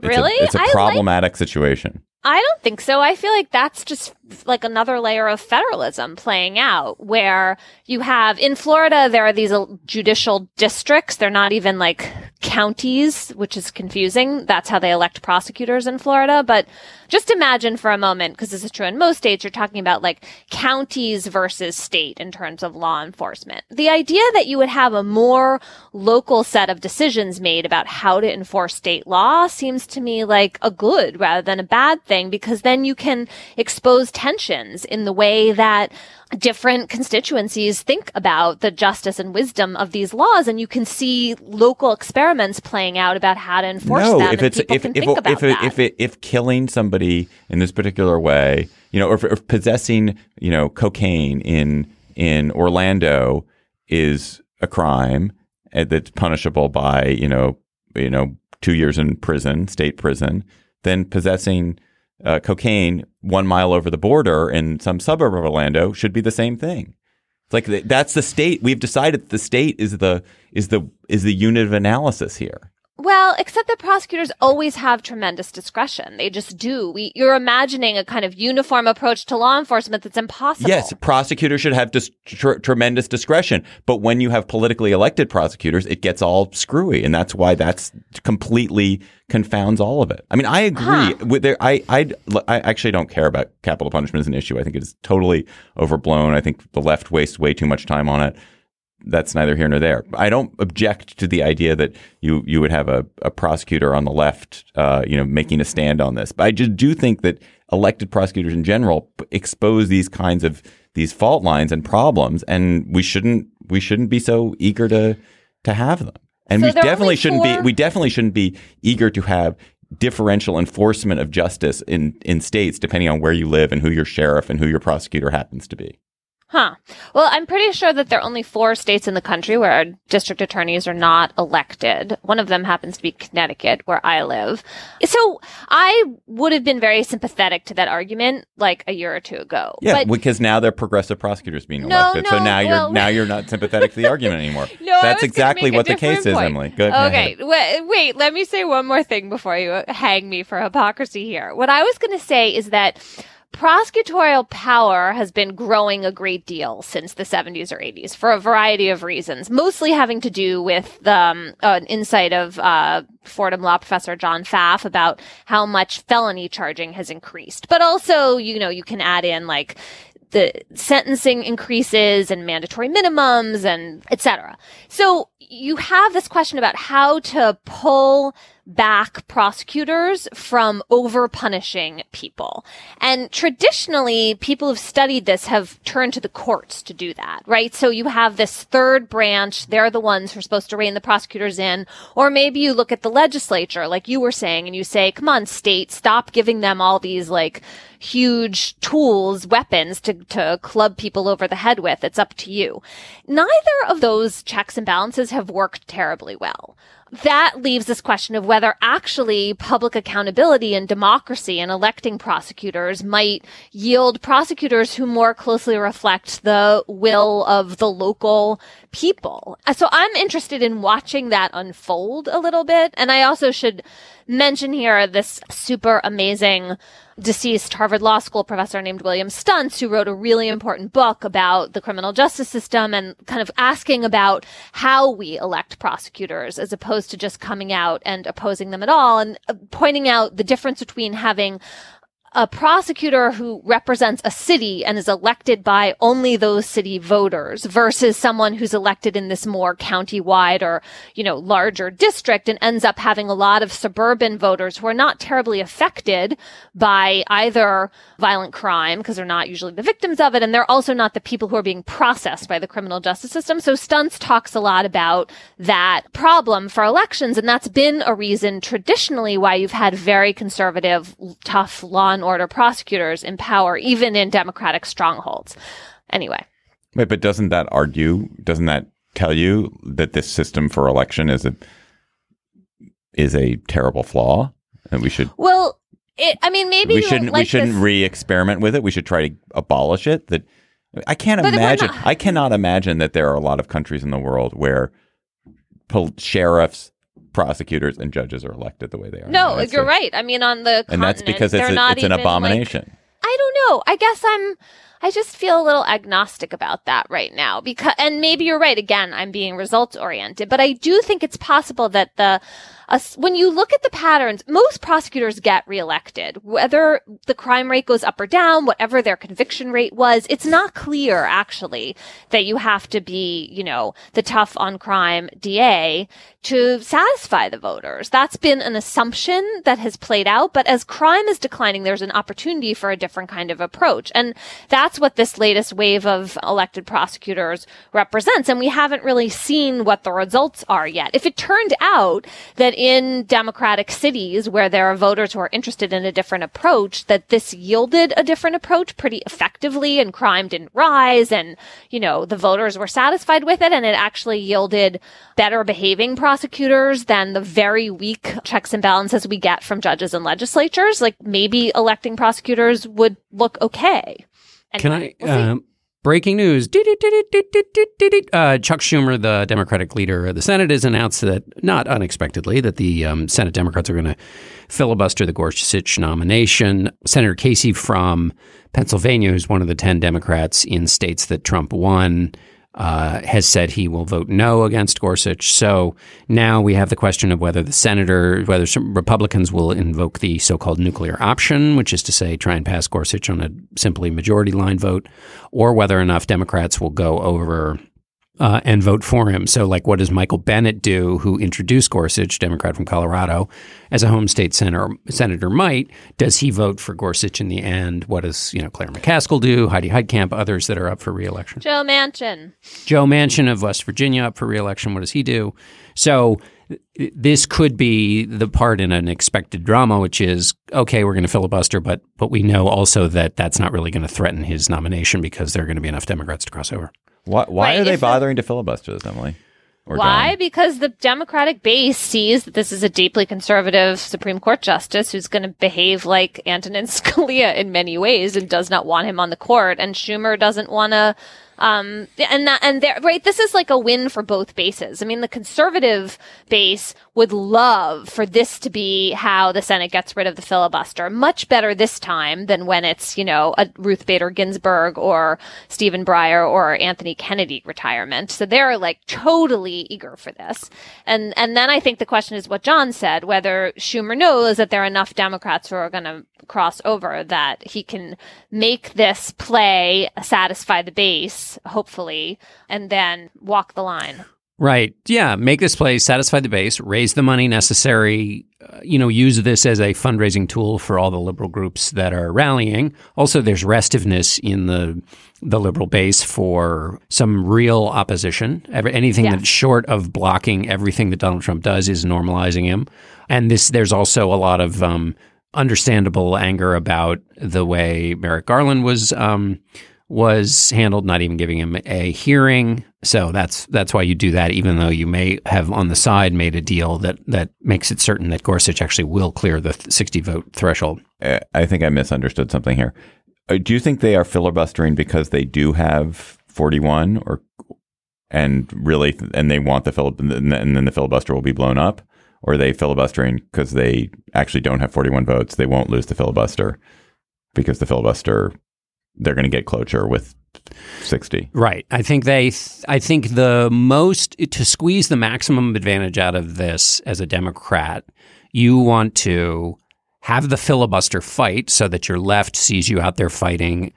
it's Really? a, it's a I like- problematic situation. I don't think so. I feel like that's just like another layer of federalism playing out where you have in Florida, there are these judicial districts. They're not even like counties, which is confusing. That's how they elect prosecutors in Florida. But just imagine for a moment, because this is true in most states, you're talking about like counties versus state in terms of law enforcement. The idea that you would have a more local set of decisions made about how to enforce state law seems to me like a good rather than a bad thing because then you can expose tensions in the way that different constituencies think about the justice and wisdom of these laws and you can see local experiments playing out about how to enforce no, them if it's if if if, that. if if killing somebody in this particular way, you know, or, possessing you know cocaine in in Orlando is a crime uh, that's punishable by you know you know two years in prison, state prison, then possessing uh, cocaine one mile over the border in some suburb of Orlando should be the same thing. It's like th- that's the state. We've decided the state is the is the is the unit of analysis here. Well, except that prosecutors always have tremendous discretion. They just do. We, you're imagining a kind of uniform approach to law enforcement that's impossible. Yes, prosecutors should have dis- tr- tremendous discretion, but when you have politically elected prosecutors, it gets all screwy, and that's why that's completely confounds all of it. I mean, I agree. With there, I, I, I actually don't care about capital punishment as an issue. I think it is totally overblown. I think the left wastes way too much time on it. That's neither here nor there. I don't object to the idea that you you would have a, a prosecutor on the left, uh, you know, making a stand on this. But I just do think that elected prosecutors in general p- expose these kinds of these fault lines and problems, and we shouldn't we shouldn't be so eager to to have them. And So we definitely shouldn't be we definitely shouldn't be eager to have differential enforcement of justice in in states depending on where you live and who your sheriff and who your prosecutor happens to be. Huh. Well, I'm pretty sure that there are only four states in the country where our district attorneys are not elected. One of them happens to be Connecticut, where I live. So I would have been very sympathetic to that argument like a year or two ago. Yeah, but because now they're progressive prosecutors being No, elected. so no, now you're now you're not (laughs) sympathetic to the argument anymore. (laughs) No, That's exactly what the case is. Emily. Good. Okay, wait, wait, let me say one more thing before you hang me for hypocrisy here. What I was going to say is that prosecutorial power has been growing a great deal since the 70s or 80s for a variety of reasons, mostly having to do with the, um, an insight of uh, Fordham law professor John Pfaff about how much felony charging has increased. But also, you know, you can add in like the sentencing increases and mandatory minimums and et cetera. So you have this question about how to pull back prosecutors from over punishing people. And traditionally, people who've studied this have turned to the courts to do that, right? So you have this third branch. They're the ones who are supposed to rein the prosecutors in. Or maybe you look at the legislature, like you were saying, and you say, come on, state, stop giving them all these like huge tools, weapons to, to club people over the head with. It's up to you. Neither of those checks and balances have worked terribly well. That leaves this question of whether actually public accountability and democracy and electing prosecutors might yield prosecutors who more closely reflect the will of the local people. So I'm interested in watching that unfold a little bit. And I also should mention here this super amazing deceased Harvard Law School professor named William Stuntz, who wrote a really important book about the criminal justice system and kind of asking about how we elect prosecutors as opposed to just coming out and opposing them at all and uh, pointing out the difference between having a prosecutor who represents a city and is elected by only those city voters versus someone who's elected in this more county-wide or, you know, larger district and ends up having a lot of suburban voters who are not terribly affected by either violent crime because they're not usually the victims of it and they're also not the people who are being processed by the criminal justice system. So Stuntz talks a lot about that problem for elections and that's been a reason traditionally why you've had very conservative, tough law and order prosecutors in power, even in democratic strongholds. Anyway. Wait, but doesn't that argue? Doesn't that tell you that this system for election is a is a terrible flaw, and we should Well, it, I mean, maybe we shouldn't we shouldn't this- re-experiment with it. We should try to abolish it. That I can't But imagine. not- I cannot imagine that there are a lot of countries in the world where pol- sheriffs, prosecutors, and judges are elected the way they are. in the No, you're right. I mean, on the and that's because it's, a, it's an even, like- abomination. I don't know. I guess I'm. I just feel a little agnostic about that right now because, and maybe you're right. Again, I'm being results oriented, but I do think it's possible that the, uh, when you look at the patterns, most prosecutors get reelected, whether the crime rate goes up or down, whatever their conviction rate was. It's not clear actually that you have to be, you know, the tough on crime DA to satisfy the voters. That's been an assumption that has played out. But as crime is declining, there's an opportunity for a different kind of approach. And that's what this latest wave of elected prosecutors represents. And we haven't really seen what the results are yet. If it turned out that in democratic cities where there are voters who are interested in a different approach, that this yielded a different approach pretty effectively and crime didn't rise and, you know, the voters were satisfied with it and it actually yielded better behaving prosecutors than the very weak checks and balances we get from judges and legislatures, like maybe electing prosecutors would look okay. Can I? We'll. Um, breaking news. Uh, Chuck Schumer, the Democratic leader of the Senate, has announced that, not unexpectedly, that the um, Senate Democrats are going to filibuster the Gorsuch nomination. Senator Casey from Pennsylvania, who's one of the 10 Democrats in states that Trump won, uh, has said he will vote no against Gorsuch. So now we have the question of whether the senator, whether Republicans will invoke the so-called nuclear option, which is to say try and pass Gorsuch on a simply majority line vote, or whether enough Democrats will go over uh, and vote for him. So, like, what does Michael Bennet do, who introduced Gorsuch, Democrat from Colorado, as a home state senator? Senator might does he vote for Gorsuch in the end? What does you know Claire McCaskill do? Heidi Heitkamp, others that are up for reelection. Joe Manchin. Joe Manchin of West Virginia up for reelection. What does he do? So this could be the part in an expected drama, which is okay, we're going to filibuster, but but we know also that that's not really going to threaten his nomination because there are going to be enough Democrats to cross over. Why, why Right, are they if the- bothering to filibuster this, Emily? Why? John? Because the Democratic base sees that this is a deeply conservative Supreme Court justice who's going to behave like Antonin Scalia in many ways and does not want him on the court. And Schumer doesn't want to. Um, and that, and there, right, this is like a win for both bases. I mean, the conservative base would love for this to be how the Senate gets rid of the filibuster. Much better this time than when it's, you know, a Ruth Bader Ginsburg or Stephen Breyer or Anthony Kennedy retirement. So they're like totally eager for this. And, and then I think the question is what John said, whether Schumer knows that there are enough Democrats who are going to cross over that he can make this play satisfy the base, hopefully, and then walk the line. Right. Yeah. Make this play, satisfy the base, raise the money necessary, uh, you know, use this as a fundraising tool for all the liberal groups that are rallying. Also, there's restiveness in the the liberal base for some real opposition. Anything Yes. that's short of blocking everything that Donald Trump does is normalizing him. And this, there's also a lot of um, understandable anger about the way Merrick Garland was um, was handled, not even giving him a hearing. So that's that's why you do that, even though you may have on the side made a deal that that makes it certain that Gorsuch actually will clear the 60 vote threshold. Uh, I think I misunderstood something here. Uh, Do you think they are filibustering because they do have 41 or and really and they want the filib and then the filibuster will be blown up or they filibustering because they actually don't have 41 votes they won't lose the filibuster because the filibuster they're going to get cloture with 60 Right. I think they. Th- I think the most to squeeze the maximum advantage out of this as a Democrat, you want to have the filibuster fight so that your left sees you out there fighting,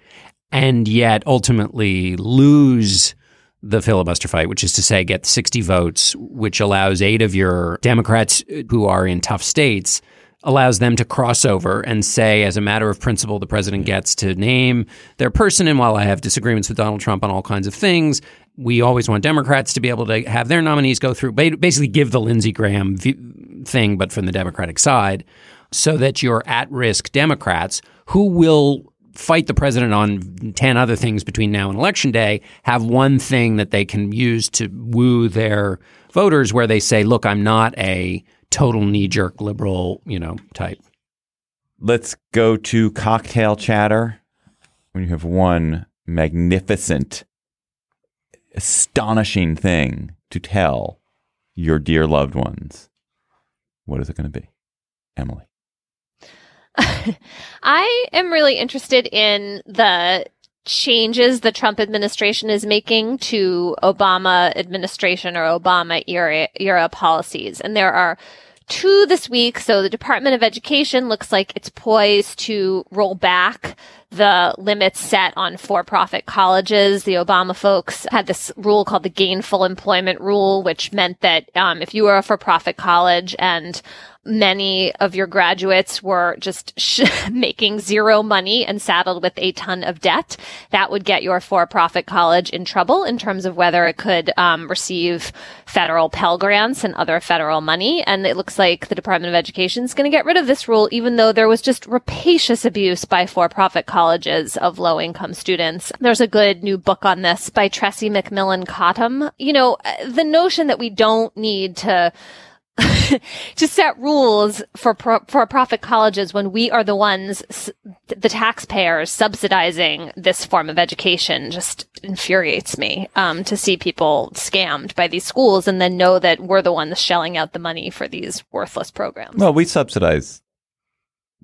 and yet ultimately lose the filibuster fight, which is to say, get 60 votes, which allows eight of your Democrats who are in tough states allows them to cross over and say, as a matter of principle, the president gets to name their person. And while I have disagreements with Donald Trump on all kinds of things, we always want Democrats to be able to have their nominees go through, basically give the Lindsey Graham thing, but from the Democratic side, so that your at risk Democrats who will fight the president on 10 other things between now and election day have one thing that they can use to woo their voters where they say, look, I'm not a total knee jerk liberal, you know, type. let's go to cocktail chatter. When you have one magnificent astonishing thing to tell your dear loved ones. What is it going to be? Emily (laughs) I am really interested in the changes the Trump administration is making to Obama administration or Obama era, era policies. And there are two this week. So the Department of Education looks like it's poised to roll back the limits set on for-profit colleges. The Obama folks had this rule called the gainful employment rule, which meant that um, if you were a for-profit college and many of your graduates were just sh- (laughs) making zero money and saddled with a ton of debt, that would get your for-profit college in trouble in terms of whether it could um, receive federal Pell grants and other federal money. And it looks like the Department of Education is going to get rid of this rule, even though there was just rapacious abuse by for-profit colleges of low-income students. There's a good new book on this by Tressie McMillan Cottom. You know, the notion that we don't need to (laughs) to set rules for pro- for profit colleges when we are the ones the taxpayers subsidizing this form of education just infuriates me um, to see people scammed by these schools and then know that we're the ones shelling out the money for these worthless programs. well we subsidize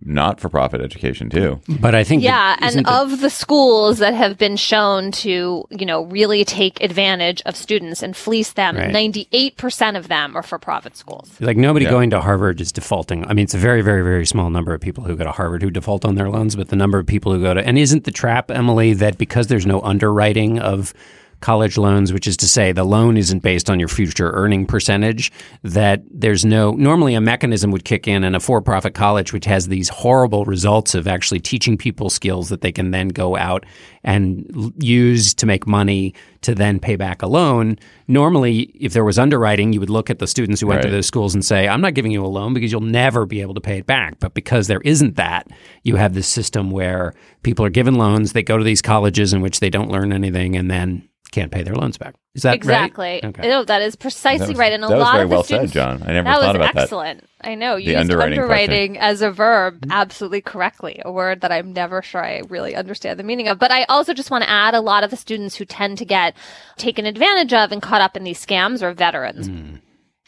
not for profit education too But I think yeah, that- isn't and the- of the schools that have been shown to, you know, really take advantage of students and fleece them, Right. 98% of them are for profit schools. Like nobody Yeah. going to Harvard is defaulting. I mean, it's a very, very, very small number of people who go to Harvard who default on their loans, but the number of people who go to and isn't the trap, Emily, that because there's no underwriting of college loans, which is to say the loan isn't based on your future earning percentage, that there's no normally a mechanism would kick in in a for-profit college which has these horrible results of actually teaching people skills that they can then go out and use to make money to then pay back a loan. Normally, if there was underwriting, you would look at the students who went to those schools and say, I'm not giving you a loan because you'll never be able to pay it back. But because there isn't that, you have this system where people are given loans, they go to these colleges in which they don't learn anything and then can't pay their loans back. Is that exactly. right? Okay. No, that is precisely That was- right. And a that was lot very of the well said, John. I never thought was about that. excellent. I know you The used underwriting underwriting, as a verb absolutely correctly, a word that I'm never sure I really understand the meaning of. But I also just want to add a lot of the students who tend to get taken advantage of and caught up in these scams are veterans. Hmm.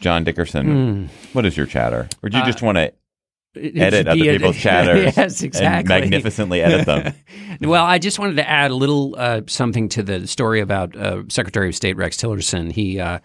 john dickerson hmm. what is your chatter or do you uh, just want to It edit other people's (laughs) chatters yes, and exactly. magnificently edit them (laughs) well, I just wanted to add a little uh, something to the story about uh, Secretary of State Rex Tillerson. He uh,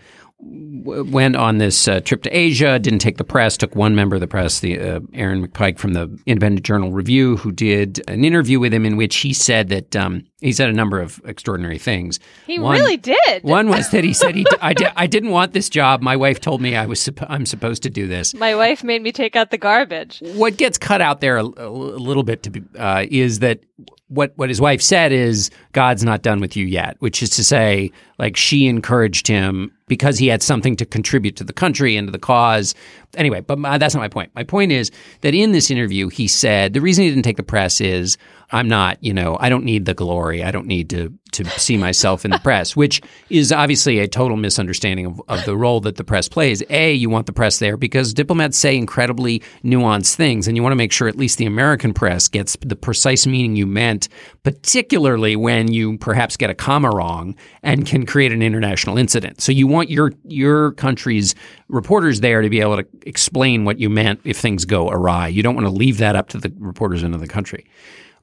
w- went on this uh, trip to Asia, didn't take the press, took one member of the press, the uh, Erin McPike from the Independent Journal Review, who did an interview with him in which he said that um, he said a number of extraordinary things. He One- really did. One was that he said he I, di- I didn't want this job. My wife told me I was supp- I'm supposed to do this My wife made me take out the garbage. what gets cut out there a, a little bit to be, uh, is that what what his wife said is God's not done with you yet, which is to say, like she encouraged him because he had something to contribute to the country and to the cause. anyway, but my, that's not my point. My point is that in this interview, he said the reason he didn't take the press is I'm not, you know, I don't need the glory. I don't need to to see myself in the press, which is obviously a total misunderstanding of, of the role that the press plays. A, you want the press there because diplomats say incredibly nuanced things, and you want to make sure at least the American press gets the precise meaning you meant, particularly when you perhaps get a comma wrong and can create an international incident. So you want your your country's reporters there to be able to explain what you meant if things go awry. You don't want to leave that up to the reporters in the country.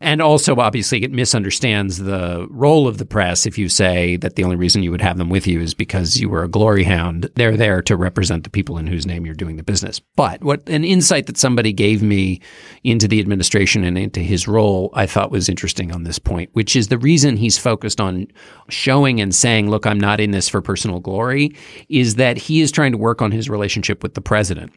And also, obviously, it misunderstands the role of the press if you say that the only reason you would have them with you is because you were a glory hound. They're there to represent the people in whose name you're doing the business. But what an insight that somebody gave me into the administration and into his role, I thought was interesting on this point, which is the reason he's focused on showing and saying, look, I'm not in this for personal glory, is that he is trying to work on his relationship with the president.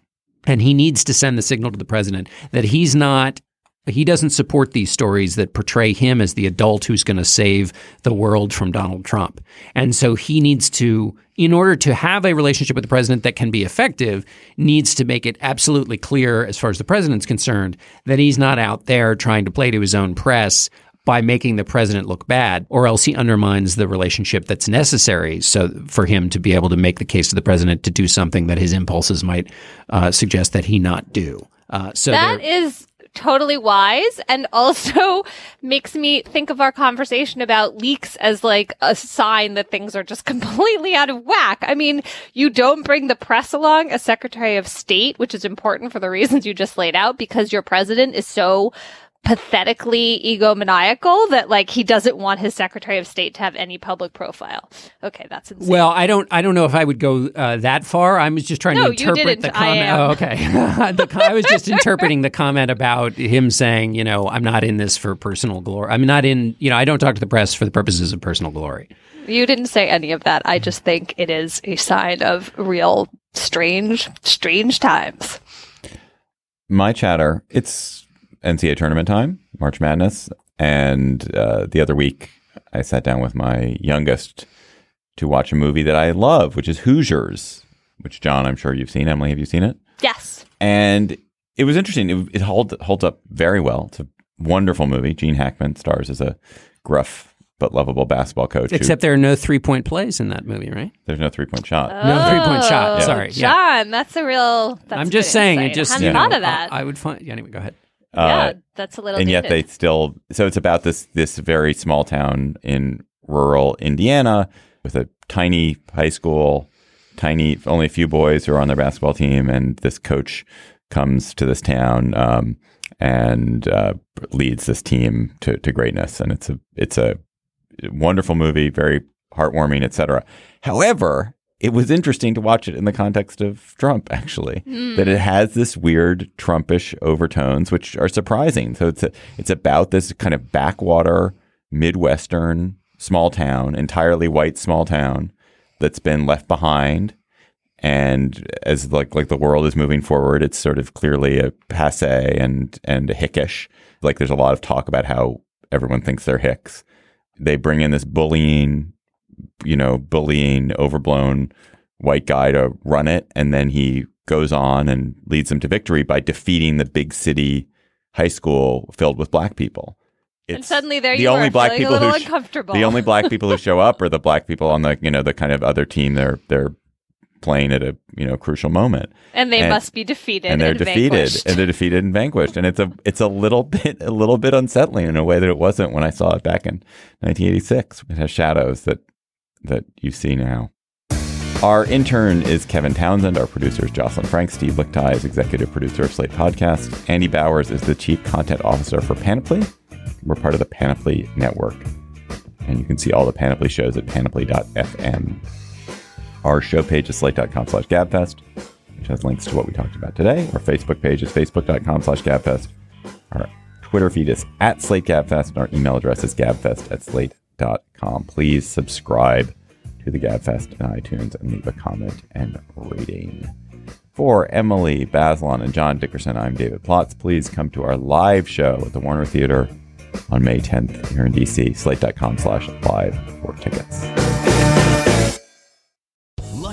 And he needs to send the signal to the president that he's not he doesn't support these stories that portray him as the adult who's going to save the world from Donald Trump. And so he needs to, in order to have a relationship with the president that can be effective, needs to make it absolutely clear, as far as the president's concerned, that he's not out there trying to play to his own press by making the president look bad, or else he undermines the relationship that's necessary so for him to be able to make the case to the president to do something that his impulses might uh, suggest that he not do. Uh, so That is totally wise and (laughs) also makes me think of our conversation about leaks as like a sign that things are just (laughs) completely out of whack. I mean, you don't bring the press along as Secretary of State, which is important for the reasons you just laid out because your president is so pathetically egomaniacal that like he doesn't want his Secretary of State to have any public profile. Okay, that's insane. Well, I don't. I don't know if I would go uh, that far. I was just trying No, to you interpret didn't. the I comment. am. Oh, okay. (laughs) the, I was just interpreting the comment about him saying, you know, I'm not in this for personal glory. I'm not in. You know, I don't talk to the press for the purposes of personal glory. You didn't say any of that. I just think it is a sign of real strange, strange times. my chatter, it's NCAA tournament time, March Madness. And uh, the other week, I sat down with my youngest to watch a movie that I love, which is Hoosiers, which, John, I'm sure you've seen. Emily, have you seen it? Yes. And it was interesting. It, it hold, holds up very well. It's a wonderful movie. Gene Hackman stars as a gruff but lovable basketball coach. who- Except there are no three point plays in that movie, right? there's no three point shot. No three point shot. Oh, Sorry. Yeah. John, that's a real. That's I'm just saying. It just I hadn't you know, thought of that. I, I would find. Anyway, go ahead. Yeah, Uh, that's a little. and yet dated. they still so it's about this this very small town in rural Indiana with a tiny high school, tiny only a few boys who are on their basketball team, and this coach comes to this town um, and uh, leads this team to, to greatness, and it's a it's a wonderful movie, very heartwarming, etc. However, it was interesting to watch it in the context of Trump, actually, that it has this weird Trumpish overtones, which are surprising. So it's a, it's about this kind of backwater Midwestern small town, entirely white small town that's been left behind. And as like like the world is moving forward, it's sort of clearly a passe and and a hickish. Like there's a lot of talk about how everyone thinks they're hicks. They bring in this bullying you know, bullying, overblown white guy to run it. And then he goes on and leads them to victory by defeating the big city high school filled with black people. and It's suddenly there the you only are, black people a little who sh- uncomfortable. the only black people who show up are the black people on the you know the kind of other team they're they're playing at a you know crucial moment and they and- must be defeated and they're defeated vanquished. and they're defeated and vanquished and it's a it's a little (laughs) bit a little bit unsettling in a way that it wasn't when I saw it back in 1986 it has shadows that that you see now our intern is Kevin Townsend. Our producer is Jocelyn Frank. Steve Lickteig is executive producer of Slate Podcast. Andy Bowers is the chief content officer for Panoply. We're part of the Panoply Network. And you can see all the Panoply shows at panoply.fm. Our show page is slate.com slash gabfest, which has links to what we talked about today. Our Facebook page is facebook.com slash gabfest. Our Twitter feed is at Slate Gabfest, and our email address is gabfest at slate.com. Please subscribe to the Gabfest in iTunes and leave a comment and rating. For Emily Bazelon and John Dickerson, I'm David Plotz. Please come to our live show at the Warner Theater on May 10th here in DC. Slate.com slash live for tickets.